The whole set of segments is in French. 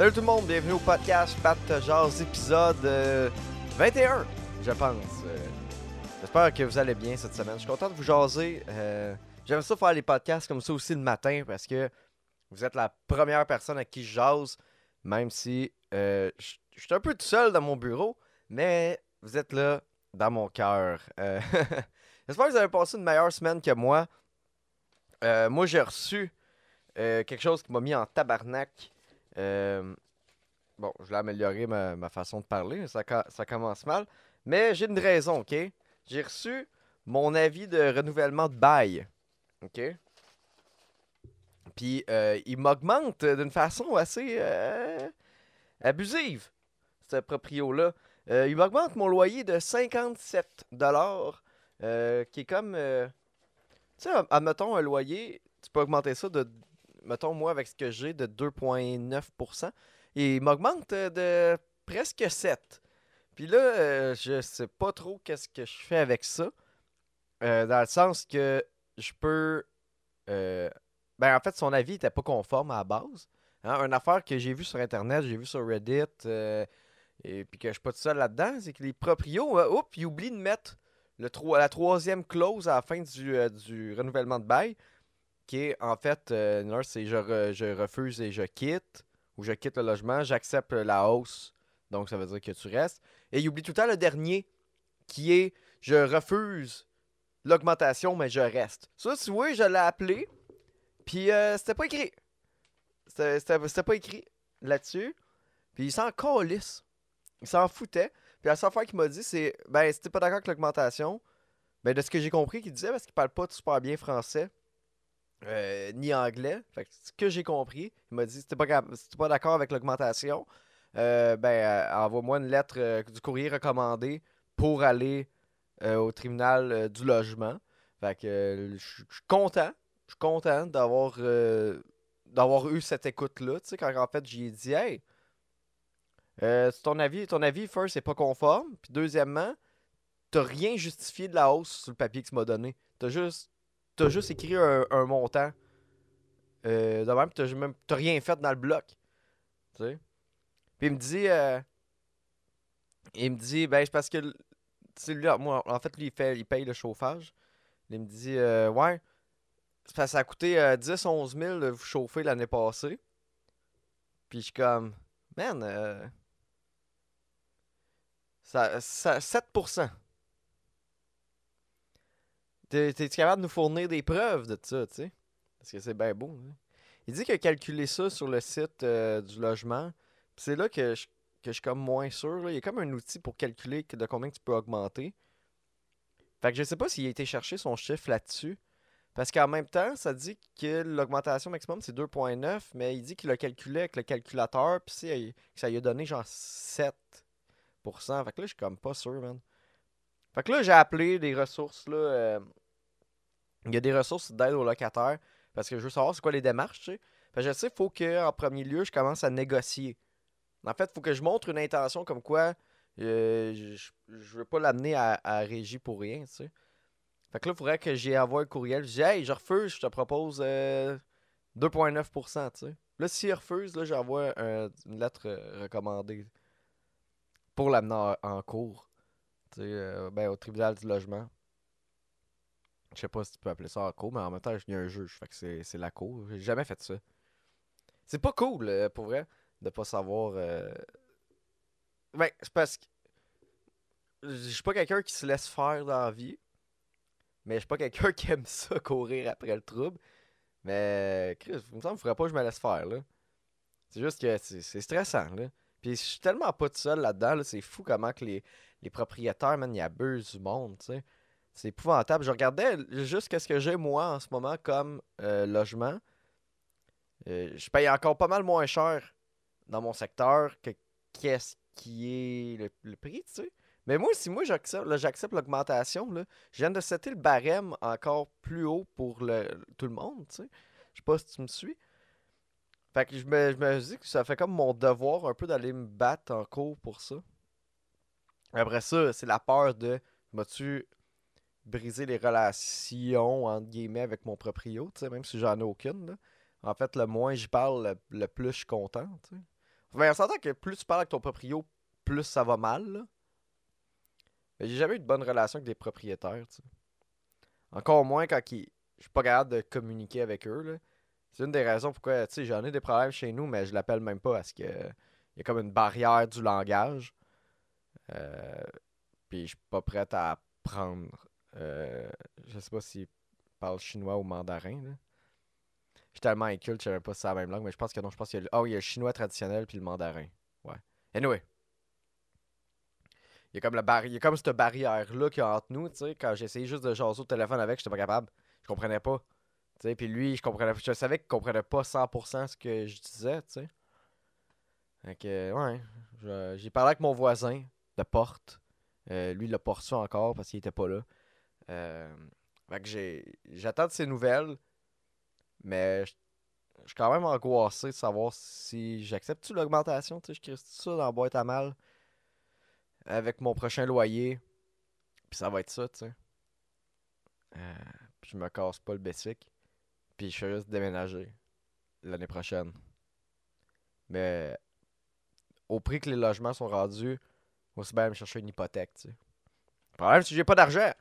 Salut tout le monde, bienvenue au podcast Pat Jazz épisode euh, 21, je pense. Euh, J'espère que vous allez bien cette semaine. Je suis content de vous jaser. Euh, J'aime ça faire les podcasts comme ça aussi le matin parce que vous êtes la première personne à qui je jase, même si euh, je suis un peu tout seul dans mon bureau, mais vous êtes là dans mon cœur. Euh, J'espère que vous avez passé une meilleure semaine que moi. Euh, moi, j'ai reçu euh, quelque chose qui m'a mis en tabarnak. Euh, bon, je l'ai amélioré ma, façon de parler, ça, commence mal. Mais j'ai une raison, ok? J'ai reçu mon avis de renouvellement de bail. Ok? Puis euh, il m'augmente d'une façon assez euh, abusive, ce proprio-là. Euh, il m'augmente mon loyer de 57 euh, qui est comme. tu sais, admettons un loyer, tu peux augmenter ça de. Mettons, moi, avec ce que j'ai, de 2,9%. Et il m'augmente euh, de presque 7. Puis là, euh, je sais pas trop qu'est-ce que je fais avec ça. Euh, dans le sens que je peux. euh, ben, en fait, son avis était pas conforme à la base. Hein, une affaire que j'ai vue sur Internet, j'ai vu sur Reddit, et puis que je suis pas tout seul là-dedans, c'est que les proprios, oups, ils oublient de mettre le la troisième clause à la fin du, du renouvellement de bail, en fait, euh, c'est je, re- je refuse et je quitte, ou je quitte le logement, j'accepte la hausse, donc ça veut dire que tu restes. Et ils oublient tout le temps le dernier, qui est je refuse l'augmentation, mais je reste. Ça, tu vois, je l'ai appelé, puis euh, c'était pas écrit. C'était pas écrit là-dessus. Puis il s'en calisse. Il s'en foutait. Puis la seule affaire qu'il m'a dit, c'est Ben, si t'es pas d'accord avec l'augmentation, ben, de ce que j'ai compris qu'il disait, parce qu'il parle pas super bien français, euh, ni anglais. Fait que ce que j'ai compris, il m'a dit Si t'es pas, pas d'accord avec l'augmentation, euh, ben, euh, envoie-moi une lettre du courrier recommandé pour aller au tribunal du logement. Fait que je suis content. Je suis content d'avoir d'avoir eu cette écoute-là. Tu sais, quand en fait, j'ai dit Hey, euh, ton avis, ton avis, first, c'est pas conforme. Puis deuxièmement, t'as rien justifié de la hausse sur le papier que tu m'as donné. T'as juste, t'as juste écrit un, montant. Euh, de même, t'as rien fait dans le bloc. Tu sais. Puis il me dit, euh, il me dit, ben c'est parce que, lui, moi, en fait, lui, il, paye le chauffage. Il me dit, euh, ouais, ça a coûté euh, 10-11 000 de vous chauffer l'année passée. Puis je suis comme, man, euh, ça, ça, 7%. T'es- T'es-tu capable de nous fournir des preuves de ça, tu sais? Parce que c'est bien beau. hein. Il dit qu'il a calculé ça sur le site euh, du logement. C'est là que je, que je suis comme moins sûr. Il y a comme un outil pour calculer de combien tu peux augmenter. Fait que je sais pas s'il a été chercher son chiffre là-dessus. Parce qu'en même temps, ça dit que l'augmentation maximum c'est 2.9, mais il dit qu'il a calculé avec le calculateur, puis ça lui a donné genre 7%. Fait que là, je suis comme pas sûr, man. Fait que là, j'ai appelé des ressources, là. euh, Il y a des ressources d'aide aux locataires, parce que je veux savoir c'est quoi les démarches, tu sais. Fait que je sais, il faut que en premier lieu, je commence à négocier. En fait, il faut que je montre une intention comme quoi euh, je, je veux pas l'amener à, régie pour rien. Fait que là, il faudrait que j'y envoie un courriel. Je dis, hey, je refuse, je te propose euh, 2,9%, tu sais. Là, s'il refuse, là, j'envoie un- une lettre euh, recommandée pour l'amener en, cours, euh, ben, au tribunal du logement. Je sais pas si tu peux appeler ça en cours, mais en même temps, y a un juge, fait que c'est la cour. J'ai jamais fait ça. C'est pas cool, euh, pour vrai, de pas savoir. euh, Ben, c'est parce que. Je suis pas quelqu'un qui se laisse faire dans la vie. Mais je suis pas quelqu'un qui aime ça, courir après le trouble. Mais, Chris, il me semble qu'il faudrait pas que je me laisse faire, là. C'est juste que c'est c'est stressant, là. Puis je suis tellement pas tout seul là-dedans, là. C'est fou comment que les, les propriétaires, man, ils abusent du monde, tu sais. C'est épouvantable. Je regardais juste qu'est-ce que j'ai, moi, en ce moment, comme euh, logement. Euh, je paye encore pas mal moins cher dans mon secteur que qu'est-ce qui est le, prix, tu sais. Mais moi, si moi j'accepte l'augmentation, je viens de setter le barème encore plus haut pour le, tout le monde, tu sais. Je sais pas si tu me suis. Fait que je me, je me dis que ça fait comme mon devoir un peu d'aller me battre en cours pour ça. Après ça, c'est la peur de m'as-tu brisé les relations entre guillemets avec mon proprio, même si j'en ai aucune. là. En fait, le moins j'y parle, le, plus je suis content. Ben, on s'entend que plus tu parles avec ton proprio, plus ça va mal. Mais j'ai jamais eu de bonne relation avec des propriétaires. Encore moins quand ils... je suis pas capable de communiquer avec eux. C'est une des raisons pourquoi, j'en ai des problèmes chez nous, mais je l'appelle même pas parce que il y a comme une barrière du langage. Euh, puis je suis pas prêt à apprendre. Euh, je sais pas s'ils parlent chinois ou mandarin, là. Je tellement inculte, je savais pas si c'est la même langue, mais je pense que non, je pense qu'il y a. Oh, il y a le chinois traditionnel puis le mandarin. Ouais. Anyway. Il y a comme il y a comme cette barrière-là qui est entre nous, tu sais. Quand essayé juste de jaser au téléphone avec, j'étais pas capable. Je comprenais pas. Tu sais, puis lui, je comprenais je savais qu'il comprenait pas 100% ce que je disais, tu sais. Fait ouais. J'ai parlé avec mon voisin de porte. Euh, lui, il l'a encore parce qu'il était pas là. Euh, fait que. J'attends de ses nouvelles. Mais je suis quand même angoissé de savoir si j'accepte-tu l'augmentation. Je crée ça dans la boîte à mal avec mon prochain loyer. Puis ça va être ça, tu sais. Euh, puis je me casse pas le basic. Puis je fais juste déménager l'année prochaine. Mais au prix que les logements sont rendus, aussi bien me chercher une hypothèque, tu sais. Le problème, c'est que j'ai pas d'argent.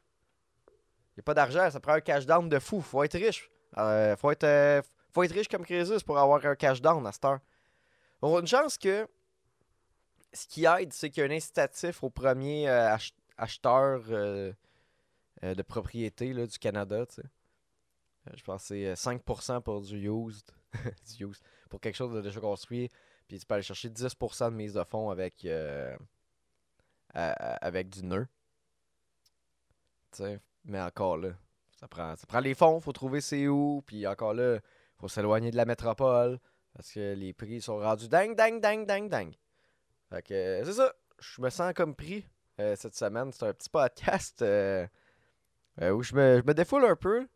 J'ai pas d'argent, ça prend un cash down de fou. Faut être riche. Euh, faut être euh, faut être riche comme Crésus pour avoir un cash down à cette heure. On a une chance que ce qui aide, c'est qu'il y a un incitatif au premier euh, ach- acheteur de propriété là, du Canada. Je pense que c'est euh, 5% pour du used. du used. Pour quelque chose de déjà construit. Puis tu peux aller chercher 10% de mise de fonds avec, avec du nœud. Tu sais, Mais encore là, ça prend, ça prend les fonds, faut trouver c'est où. Puis encore là, faut s'éloigner de la métropole. Parce que les prix sont rendus dingue, dingue, dingue, dingue, dingue. Fait que euh, c'est ça. Je me sens comme pris euh, cette semaine. C'est un petit podcast euh, où je me, je me défoule un peu.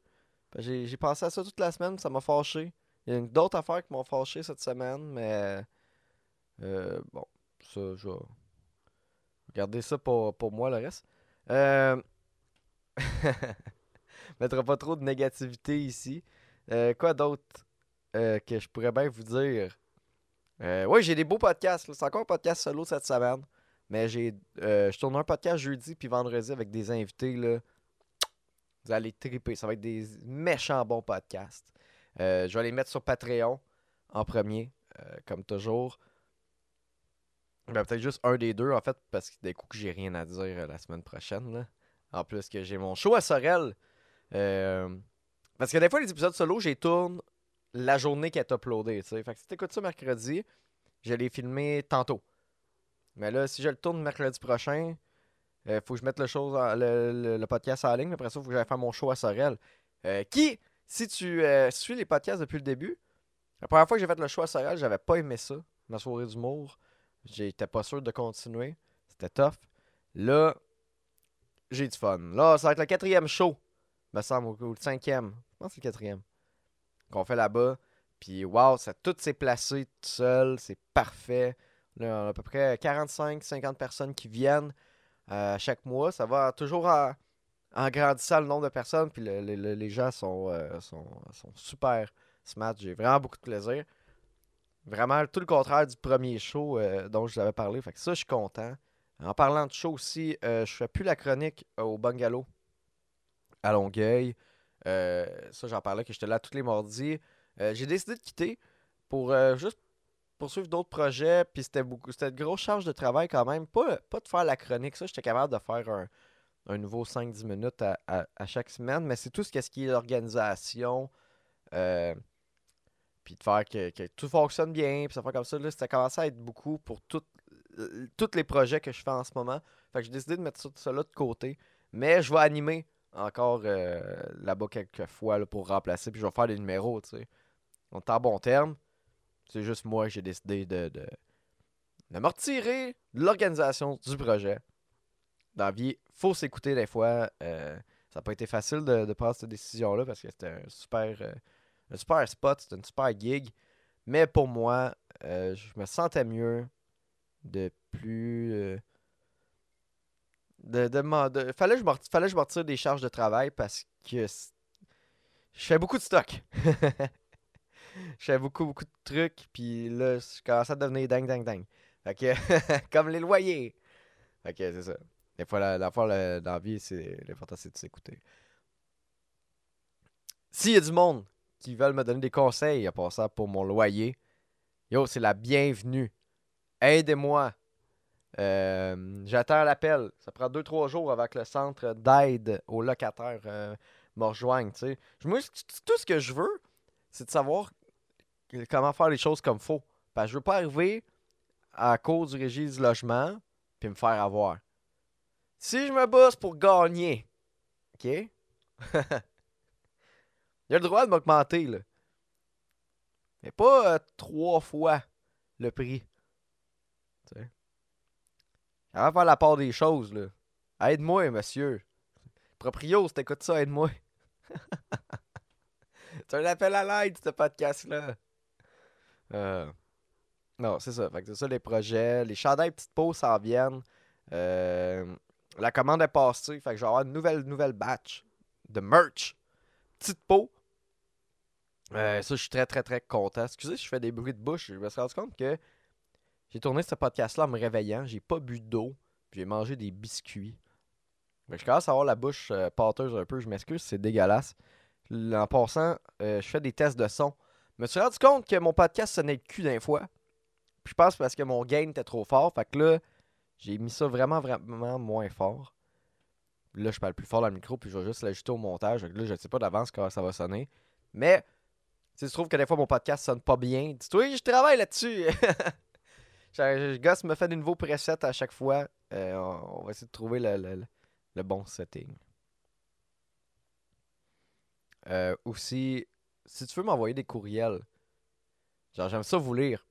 J'ai pensé à ça toute la semaine, ça m'a fâché. Il y a d'autres affaires qui m'ont fâché cette semaine, mais bon, ça, je vais garder ça pour, pour moi le reste. Mettra pas trop de négativité ici. Euh, quoi d'autre euh, que je pourrais bien vous dire? Euh, oui, j'ai des beaux podcasts. C'est encore un podcast solo cette semaine. Mais j'ai je tourne un podcast jeudi puis vendredi avec des invités. Là. Vous allez triper. Ça va être des méchants bons podcasts. Je vais les mettre sur Patreon en premier, comme toujours. Ben, Peut-être juste un des deux, en fait, parce que des coups que j'ai rien à dire la semaine prochaine. là. En plus que j'ai mon show à Sorel. Euh, parce que des fois, les épisodes solo, j'y tourne la journée qu'elle est uploadée. Fait que si t'écoutes ça mercredi, je l'ai filmé tantôt. Mais là, si je le tourne mercredi prochain, il faut que je mette le, en- le, podcast en ligne. Après ça, il faut que j'aille faire mon show à Sorel. Euh, qui, si tu euh, suis les podcasts depuis le début, la première fois que j'ai fait le show à Sorel, j'avais pas aimé ça. Ma soirée d'humour. J'étais pas sûr de continuer. C'était tough. Là, j'ai du fun. Là, ça va être le quatrième show, me semble, ou le cinquième. Je pense que c'est le quatrième. Qu'on fait là-bas. Puis, wow, ça tout s'est placé tout seul. C'est parfait. Là, on a à peu près 45-50 personnes qui viennent euh, chaque mois. Ça va toujours en, grandissant le nombre de personnes. Puis le- le- le- les gens sont, euh, super smart. J'ai vraiment beaucoup de plaisir. Vraiment tout le contraire du premier show euh, dont je vous avais parlé. Fait que ça, je suis content. En parlant de show aussi, euh, je fais plus la chronique euh, au bungalow à Longueuil. Euh, ça, j'en parlais que j'étais là tous les mardis. Euh, J'ai décidé de quitter pour juste poursuivre d'autres projets. Puis c'était beaucoup, c'était une grosse charge de travail quand même. Pas, pas de faire la chronique, ça, j'étais capable de faire un, nouveau 5-10 minutes à, chaque semaine. Mais c'est tout ce, qui est l'organisation. puis de faire que, tout fonctionne bien, puis ça fait comme ça, là, ça commençait à être beaucoup pour tout- tous les projets que je fais en ce moment. Fait que j'ai décidé de mettre ça, là de côté. Mais je vais animer encore euh, là-bas quelques fois pour remplacer, puis je vais faire des numéros, tu sais. On en bon terme. C'est juste moi que j'ai décidé de, de, de me retirer de l'organisation du projet. Dans la vie, faut s'écouter des fois. euh, ça n'a pas été facile de, prendre cette décision-là parce que c'était un super, euh, un super spot, c'était une super gig. Mais pour moi, euh, je me sentais mieux de plus. euh, de, fallait, que je fallait je me retire des charges de travail parce que je fais beaucoup de stock. je fais beaucoup, beaucoup de trucs, puis là, je commence à devenir dingue, dingue, dingue. Fait comme les loyers. Fait que c'est ça. Des fois, la, fois la- vie, c'est l'important, c'est de s'écouter. S'il y a du monde qui veulent me donner des conseils à passant pour mon loyer, yo, c'est la bienvenue. Aidez-moi. Euh, J'attends l'appel. Ça prend 2-3 jours avant que le centre d'aide aux locataires euh, me rejoigne. tout ce que je veux, c'est de savoir comment faire les choses comme faut. Parce que je veux pas arriver à cause du régime du logement puis me faire avoir. Si je me bosse pour gagner, OK? Il a le droit de m'augmenter, là. Mais pas euh, trois fois le prix. Tu sais. Avant de faire la part des choses, là. Aide-moi, monsieur. Proprio, si t'écoutes ça, aide-moi. C'est un appel à l'aide, ce podcast-là. Euh, Non, c'est ça. Fait que c'est ça les projets. Les chandails petites peaux s'en viennent. Euh, La commande est passée. Fait que je vais avoir une nouvelle, nouvelle batch de merch. Petite peau. Euh, ça, je suis très, très, très content. Excusez je fais des bruits de bouche. Je me suis rendu compte que j'ai tourné ce podcast-là en me réveillant. J'ai pas bu d'eau. J'ai mangé des biscuits. Que je commence à avoir la bouche euh, pâteuse un peu. Je m'excuse, c'est dégueulasse. En passant, euh, je fais des tests de son. Je me suis rendu compte que mon podcast sonnait le cul d'un fois. Puis je pense parce que mon gain était trop fort. Fait que là, j'ai mis ça vraiment, vraiment moins fort. Là, je parle plus fort dans le micro, puis je vais juste l'ajouter au montage. Là, je ne sais pas d'avance comment ça va sonner. Mais, si tu trouves que des fois mon podcast sonne pas bien, dis-toi, je travaille là-dessus. gosse me fait des nouveaux presets à chaque fois. Euh, on, va essayer de trouver le, bon setting. Euh, aussi, si tu veux m'envoyer des courriels, genre j'aime ça vous lire.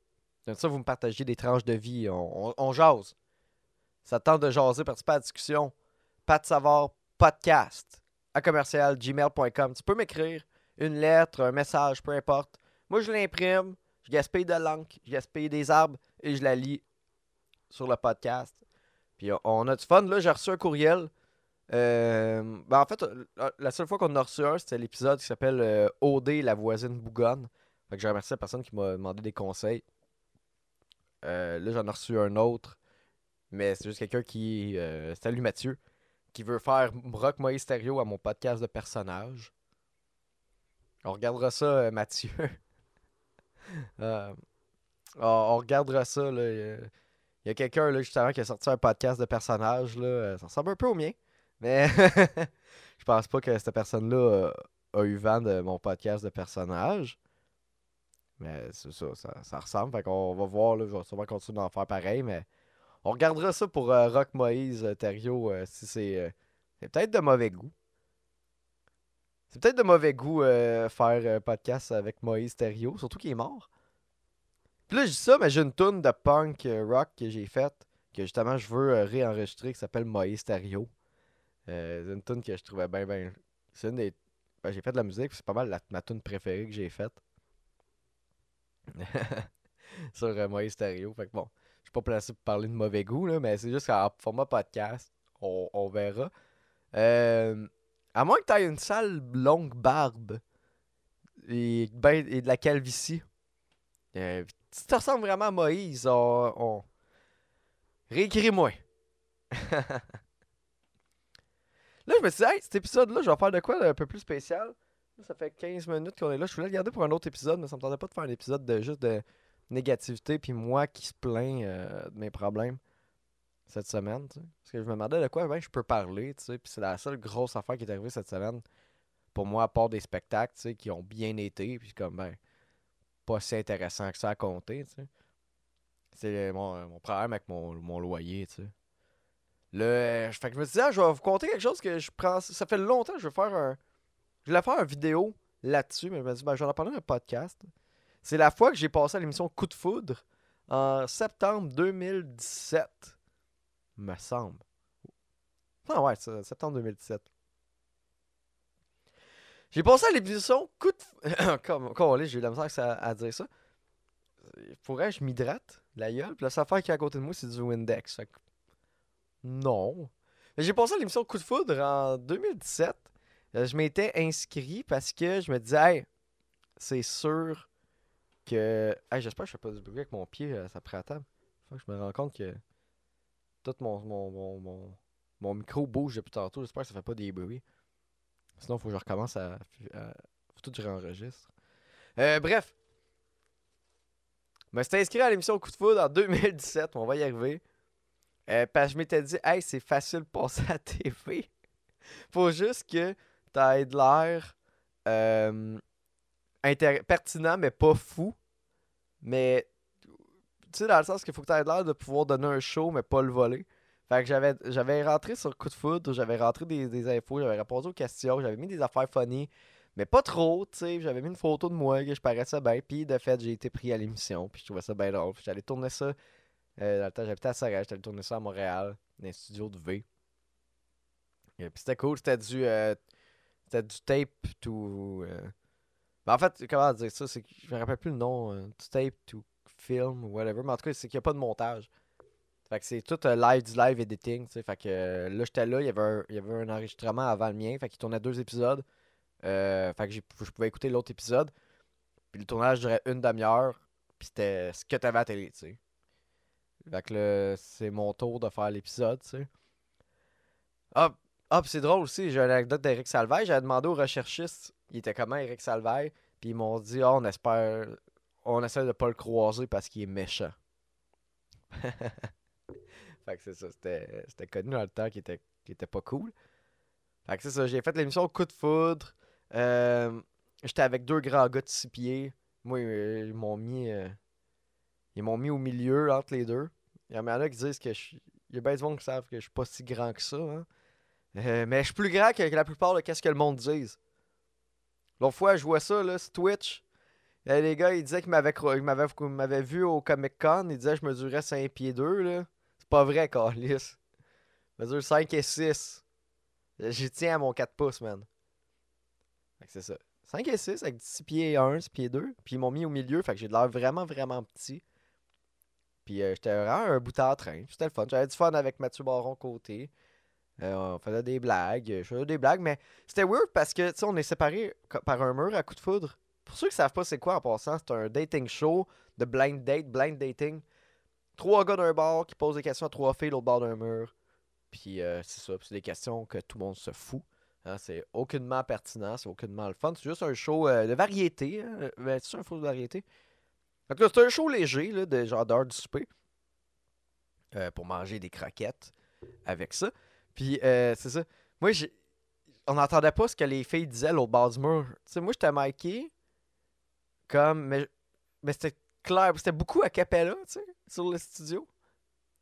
J'aime ça vous me partagez des tranches de vie. On, on, jase. Ça te tente de jaser, participer à la discussion. Pas de savoir, podcast à commercial gmail.com. Tu peux m'écrire une lettre, un message, peu importe. Moi, je l'imprime, je gaspille de l'encre, je gaspille des arbres et je la lis sur le podcast. Puis on- on a du fun. Là, j'ai reçu un courriel. Euh, ben en fait, euh, la seule fois qu'on a reçu un, c'était l'épisode qui s'appelle euh, OD, la voisine bougonne. Fait que je remercie la personne qui m'a demandé des conseils. Euh, là, j'en ai reçu un autre. Mais c'est juste quelqu'un qui. Euh, salut Mathieu. Qui veut faire Rock Moïse à mon podcast de personnages. On regardera ça, euh, Mathieu. Euh, on, regardera ça. Il y a quelqu'un justement qui a sorti un podcast de personnages. Euh, Ça ressemble un peu au mien. Mais je pense pas que cette personne-là euh, a eu vent de mon podcast de personnages. Mais ça, ressemble. Fait qu'on va voir. Là, je vais sûrement continuer d'en faire pareil. Mais on regardera ça pour Rock Moïse Thériault, euh, si c'est peut-être de mauvais goût. C'est peut-être de mauvais goût euh, faire un podcast avec Moïse Thériault, surtout qu'il est mort. Puis là, je dis ça, mais j'ai une tune de punk euh, rock que j'ai faite, que justement je veux euh, réenregistrer, qui s'appelle Moïse Thériault. Euh, c'est une tune que je trouvais bien, bien. C'est une des. ben, j'ai fait de la musique, c'est pas mal la- ma tune préférée que j'ai faite. Sur euh, Moïse Thériault. Fait que bon, je suis pas placé pour parler de mauvais goût, là, mais c'est juste qu'en format podcast, on, on verra. Euh, à moins que tu aies une sale longue barbe et, ben- et de la calvitie. Euh, tu ressembles vraiment à Moïse, on. on... Réécris-moi. là, je me suis dit, hey, cet épisode-là, je vais faire de quoi d'un peu plus spécial? Ça fait 15 minutes qu'on est là. Je voulais le garder pour un autre épisode, mais ça me tentait pas de faire un épisode de juste de négativité, puis moi qui se plaint euh, de mes problèmes cette semaine. Parce que je me demandais de quoi ben, je peux parler. Puis c'est la seule grosse affaire qui est arrivée cette semaine pour moi, à part des spectacles, qui ont bien été, puis comme, ben, pas si intéressant que ça à compter. C'est mon, problème avec mon, mon loyer, que je me dit, ah, je vais vous conter quelque chose que je prends. Ça fait longtemps que je veux faire un. Je voulais faire une vidéo là-dessus, mais je me dis, ben, je vais en parler dans un podcast. C'est la fois que j'ai passé à l'émission Coup de foudre en septembre 2017. Me semble. Ah ouais, septembre 2017. J'ai passé à l'émission Coup de. Comme, comme j'ai eu la misère ça- à dire ça. Faudrait que je m'hydrate, la gueule. Puis la seule qui est à côté de moi, c'est du Windex. Non. J'ai passé à l'émission Coup de foudre en 2017. Euh, je m'étais inscrit parce que je me disais, hey, c'est sûr que. Hey, J'espère que je fais pas du bruit avec mon pied euh, ça prend à table. Faut que je me rends compte que tout mon, mon, mon, mon, micro bouge depuis tantôt. J'espère que ça fait pas des bruits. Sinon, faut que je recommence à. faut tout que je réenregistre. Euh, bref. Je me suis inscrit à l'émission Coup de foudre en 2017. On va y arriver. Euh, parce que je m'étais dit, hey, c'est facile de passer à la TV. Faut juste que t'aies de l'air euh, pertinent, mais pas fou. Mais, sais, dans le sens qu'il faut que t'aies de l'air de pouvoir donner un show, mais pas le voler. Fait que j'avais, j'avais rentré sur Coup de foudre, j'avais rentré des, des infos, j'avais répondu aux questions, j'avais mis des affaires funny, mais pas trop, tu sais. J'avais mis une photo de moi, que je paraissais bien, puis de fait, j'ai été pris à l'émission, puis je trouvais ça bien drôle. J'allais tourner ça, euh, dans le temps, j'habitais à Sorel, j'allais tourner ça à Montréal, dans un studio de V. Et puis c'était cool, c'était du, euh, c'était du tape to. euh, ben, en fait, comment dire ça c'est que Je me rappelle plus le nom. euh, du tape to film ou whatever. Mais en tout cas, c'est qu'il n'y a pas de montage. Fait que c'est tout euh, live, du live editing. tu sais. Fait que euh, là, j'étais là, il y, avait un, il y avait un enregistrement avant le mien. Fait qu'il tournait deux épisodes. Euh, fait que je pouvais écouter l'autre épisode. Puis le tournage durait une demi-heure. Puis c'était ce que t'avais à télé, tu sais. Fait que là, c'est mon tour de faire l'épisode, tu sais. Ah, ah, c'est drôle aussi, j'ai une anecdote d'Eric Salvaille. J'avais demandé aux recherchistes, il était comment Eric Salvaille, puis ils m'ont dit, ah, on espère, on essaie de pas le croiser parce qu'il est méchant. fait que c'est ça, c'était connu dans le temps qui était, pas cool. Fait que c'est ça, j'ai fait l'émission Coup de foudre. Euh, J'étais avec deux grands gars de six pieds. Moi, euh, ils m'ont mis, euh, ils m'ont mis au milieu entre les deux. Il y en a qui disent que je suis. Il y a bien du qui savent que je suis pas si grand que ça. hein. Mais je suis plus grand que, la plupart de qu'est-ce que le monde dise. L'autre fois, je vois ça là, sur Twitch. Les gars, ils disaient qu'ils m'avaient vu au Comic Con. Ils disaient que je mesurais 5 pieds 2. Là. C'est pas vrai, Carlis. Je mesure 5 et 6. J'y tiens à mon 4 pouces, man. Fait que c'est ça. 5 et 6 avec 6 pieds 1, 6 pieds 2. Puis ils m'ont mis au milieu. Fait que j'ai de l'air vraiment, vraiment petit. Puis euh, j'étais vraiment un bout en train. C'était le fun. J'avais du fun avec Mathieu Baron côté. Euh, on faisait des blagues. Je faisais des blagues, mais c'était weird parce que, tu sais, on est séparés par un mur à coup de foudre. Pour ceux qui savent pas c'est quoi en passant, c'est un dating show de blind date, blind dating. Trois gars d'un bar qui posent des questions à trois filles l'autre bord d'un mur. Puis euh, c'est ça, c'est des questions que tout le monde se fout. Hein, c'est aucunement pertinent, c'est aucunement le fun. C'est juste un show euh, de variété. Hein. Ben, c'est un show de variété. C'est un show léger, là, de genre d'heure du souper. euh, pour manger des croquettes avec ça. Puis euh, c'est ça. Moi, on n'entendait pas ce que les filles disaient l'autre bord du mur. Tu sais, moi, j'étais miké comme. Mais, mais c'était clair. C'était beaucoup à capella, tu sais, sur le studio.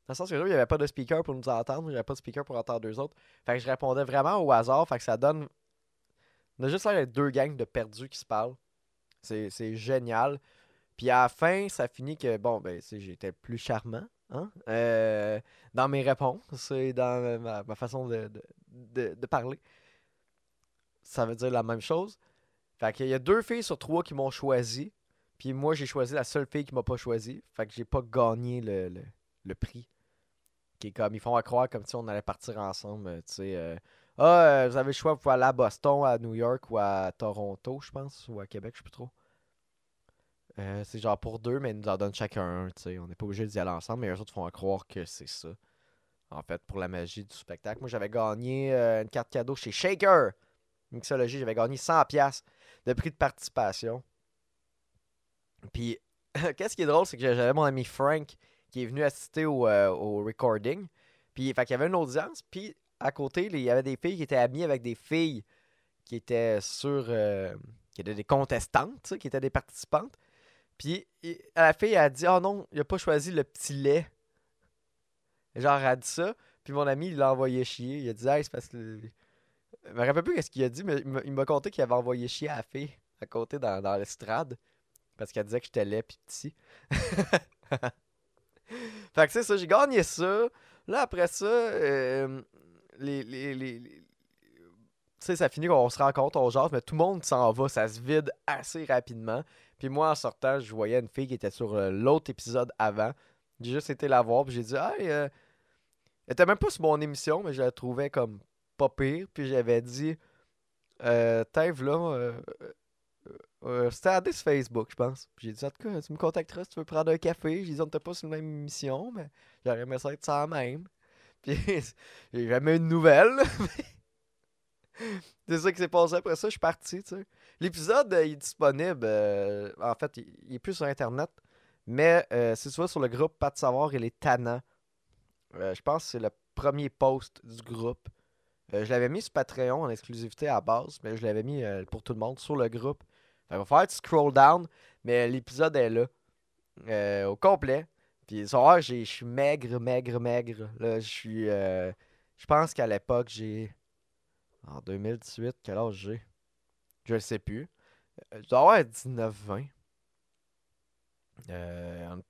Dans le sens que là, il n'y avait pas de speaker pour nous entendre. Il n'y avait pas de speaker pour entendre deux autres. Fait que je répondais vraiment au hasard. Fait que ça donne. On a juste l'air d'être deux gangs de perdus qui se parlent. C'est génial. Puis à la fin, ça finit que, bon, ben, j'étais plus charmant, hein, euh, dans mes réponses et dans ma, façon de- de parler. Ça veut dire la même chose. Fait qu'il y a deux filles sur trois qui m'ont choisi. Puis moi, j'ai choisi la seule fille qui m'a pas choisi. Fait que j'ai pas gagné le, le, prix. Qui est comme, ils font à croire comme si on allait partir ensemble, euh, tu sais. euh, ah, euh, vous avez le choix pour aller à Boston, à New York ou à Toronto, je pense, ou à Québec, je sais plus trop. C'est genre pour deux, mais ils nous en donnent chacun un, tu sais. On n'est pas obligé d'y aller ensemble, mais eux autres font à croire que c'est ça. En fait, pour la magie du spectacle. Moi, j'avais gagné une carte cadeau chez Shaker. Mixologie, j'avais gagné 100$ de prix de participation. Puis, qu'est-ce qui est drôle, c'est que j'avais mon ami Frank qui est venu assister au, euh, au recording. Puis, fait qu'il y avait une audience. Puis, à côté, il y avait des filles qui étaient amies avec des filles qui étaient sur. euh, qui étaient des contestantes, qui étaient des participantes. Puis, il- la fille a dit Oh non, il a pas choisi le petit lait. Genre, elle a dit ça. Puis, mon ami, il l'a envoyé chier. Il a dit Hey, c'est parce que. Je me rappelle plus qu'est-ce qu'il a dit, mais il m'a- conté qu'il avait envoyé chier à la fille à côté dans, dans l'estrade. Parce qu'elle disait que j'étais laid pis petit. fait que c'est ça, j'ai gagné ça. Là, après ça, euh, les, les, les, les- Tu sais, ça finit qu'on se rencontre, on jase, mais tout le monde s'en va, ça se vide assez rapidement. Puis moi, en sortant, je voyais une fille qui était sur euh, l'autre épisode avant. J'ai juste été la voir, puis j'ai dit, hey, euh, elle était même pas sur mon émission, mais je la trouvais comme pas pire. Puis j'avais dit, euh, là, euh, euh, Euh, C'était Facebook, je pense. J'ai dit, en tout cas, tu me contacteras si tu veux prendre un café. J'ai dit, on n'était pas sur la même émission, mais j'aurais aimé ça être ça même. Puis j'ai jamais eu de nouvelles. C'est ça qui s'est passé après ça, je suis parti, tu sais. L'épisode est disponible, euh, en fait, il, est plus sur Internet, mais euh, tu vas sur le groupe Pas de savoir, il est tannant. Euh, je pense que c'est le premier post du groupe. Euh, je l'avais mis sur Patreon en exclusivité à base, mais je l'avais mis euh, pour tout le monde sur le groupe. Il va falloir que tu scroll down, mais l'épisode est là, euh, au complet. Puis soir, je suis maigre, maigre, maigre. Là, je suis. euh, je pense qu'à l'époque, j'ai. En 2018, quel âge j'ai? Je le sais plus. Je dois avoir 19-20. Euh, en-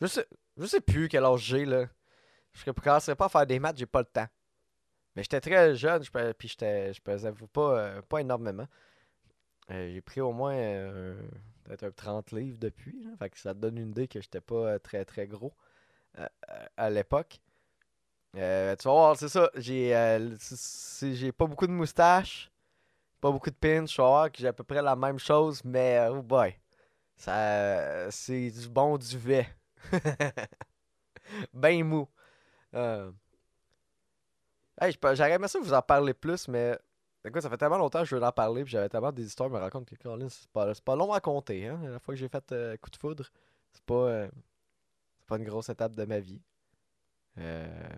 je sais, je sais plus quel âge j'ai là. Je ne commencerai pas à faire des maths, j'ai pas le temps. Mais j'étais très jeune, je puis je pesais pas, euh, pas énormément. Euh, j'ai pris au moins euh, peut-être un 30 livres depuis. là. Fait que ça te donne une idée que j'étais pas très très gros à l'époque. Tu vas voir, c'est ça. J'ai pas beaucoup de moustache, pas beaucoup de pins. Tu vas voir que j'ai à peu près la même chose, mais oh boy. C'est du bon duvet. ben mou. Hey, j'aurais aimé ça vous en parler plus, mais écoute, ça fait tellement longtemps que je veux en parler, puis j'avais tellement des histoires me raconter que Colin, c'est pas, pas long à compter. Hein? La fois que j'ai fait euh, coup de foudre, c'est pas, euh, pas une grosse étape de ma vie. Euh...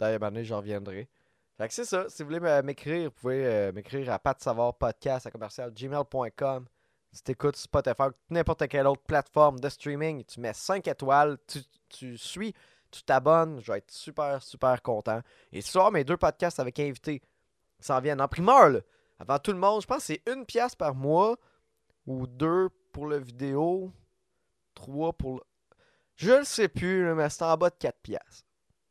D'ailleurs, donné, j'en reviendrai. Fait que c'est ça. Si vous voulez m'écrire, vous pouvez m'écrire à pat savoir podcast à commercial gmail.com. Si t'écoutes Spotify n'importe quelle autre plateforme de streaming, tu mets 5 étoiles, tu, tu suis, tu t'abonnes, je vais être super, super content. Et ce soir, mes deux podcasts avec invités s'en viennent en primeur, là. Avant tout le monde, je pense que c'est une pièce par mois ou deux pour le vidéo, trois pour le... Je le sais plus, mais c'est en bas de 4 pièces.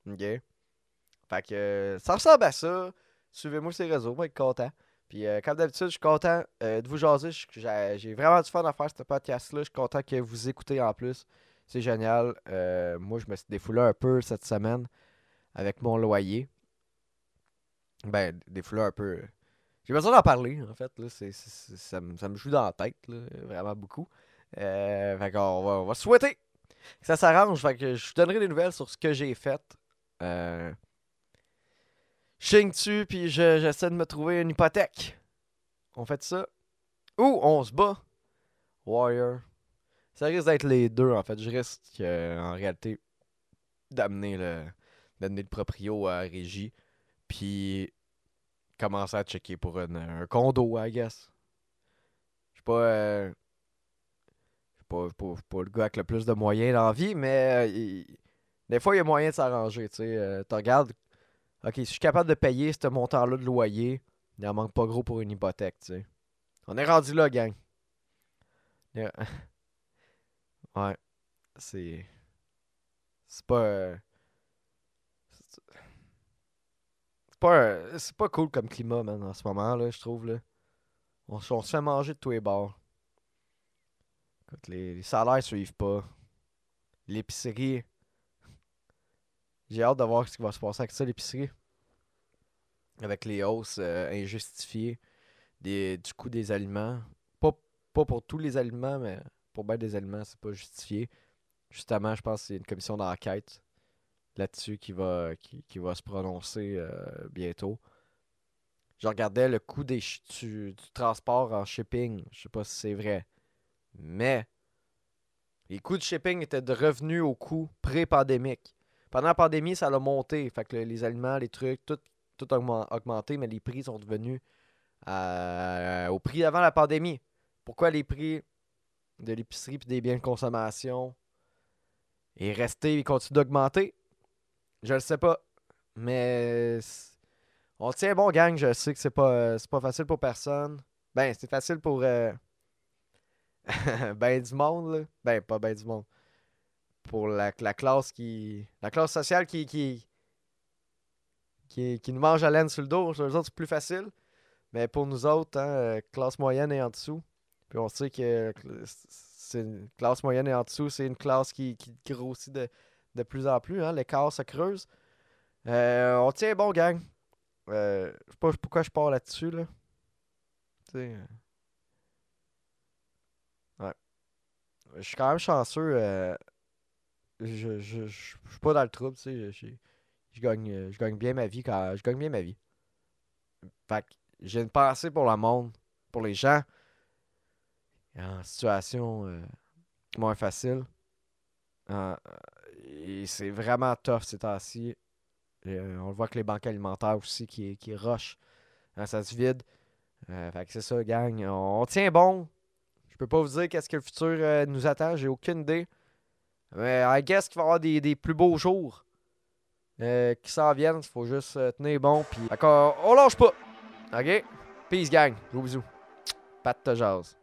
OK? Fait que euh, ça ressemble à ça. Suivez-moi sur les réseaux, on va être content. Puis euh, comme d'habitude, je suis content euh, de vous jaser. Je- J'ai j'ai vraiment du fun à faire ce podcast-là. Je suis content que vous écoutez en plus. C'est génial. Euh, moi, je me suis défoulé un peu cette semaine avec mon loyer. Ben, défoulé un peu. J'ai besoin d'en parler, en fait. Là. Ça, me, joue dans la tête, là, vraiment beaucoup. Euh, fait on va souhaiter que ça s'arrange. Fait que je vous donnerai des nouvelles sur ce que j'ai fait. Euh, je puis je- j'essaie de me trouver une hypothèque. On fait ça. Ou on se bat. Warrior. Ça risque d'être les deux, en fait. Je risque, euh, en réalité, d'amener le, d'amener le proprio à régie. Puis commencer à checker pour un condo, I guess. Je suis pas, euh, pas, pas, le gars avec le plus de moyens dans la vie, mais euh, des fois, il y a moyen de s'arranger. Tu sais, Euh, regardes, ok, si je suis capable de payer ce montant-là de loyer, il en manque pas gros pour une hypothèque. Tu sais. On est rendu là, gang. Ouais. C'est. C'est pas. euh, C'est pas, euh, c'est pas cool comme climat, man, en ce moment, là, je trouve, là. On, on se fait manger de tous les bords. Écoute, les, les salaires suivent pas. L'épicerie. J'ai hâte de voir ce qui va se passer avec ça, l'épicerie. Avec les hausses euh, injustifiées des, du coût des aliments. Pas, pas pour tous les aliments, mais pour bien des aliments, c'est pas justifié. Justement, je pense que c'est une commission d'enquête là-dessus qui va, se prononcer euh, bientôt. Je regardais le coût des du, transport en shipping. Je sais pas si c'est vrai. Mais les coûts de shipping étaient de revenus au coût pré-pandémique. Pendant la pandémie, ça a monté. Fait que les aliments, les trucs, tout, a augmen- augmenté, mais les prix sont devenus à- au prix avant la pandémie. Pourquoi les prix de l'épicerie et des biens de consommation est resté et continue d'augmenter? Je le sais pas. Mais on tient bon gang, je sais que c'est pas euh, pas facile pour personne. Ben, c'est facile pour euh, ben du monde là. Ben pas ben du monde. Pour la, la classe qui la classe sociale qui qui qui, nous mange à laine sur le dos, sur eux autres c'est plus facile. Mais pour nous autres, hein, euh, classe moyenne et en dessous, on sait que c'est une classe moyenne et en dessous, c'est une classe qui, qui grossit de, de plus en plus, hein, l'écart se creuse. Euh, on tient bon, gang. Euh, je sais pas pourquoi je pars là-dessus, là. Euh, je suis quand même chanceux. je, je, je, suis pas dans le trouble. Je, je gagne, je gagne bien ma vie quand. Je gagne bien ma vie. Fait que j'ai une pensée pour le monde, pour les gens en situation euh, moins facile. Euh, et c'est vraiment tough ces temps-ci. Euh, on le voit que les banques alimentaires aussi qui, qui rushent. Hein, ça se vide. Fait que c'est ça, gang. On, on tient bon. Je peux pas vous dire qu'est-ce que le futur nous attend. J'ai aucune idée. Mais I guess qu'il va y avoir des, des plus beaux jours qui s'en viennent. Il faut juste tenir bon. Qu'on- on lâche pas. OK? Peace, gang. Gros bisous. Pat te jase.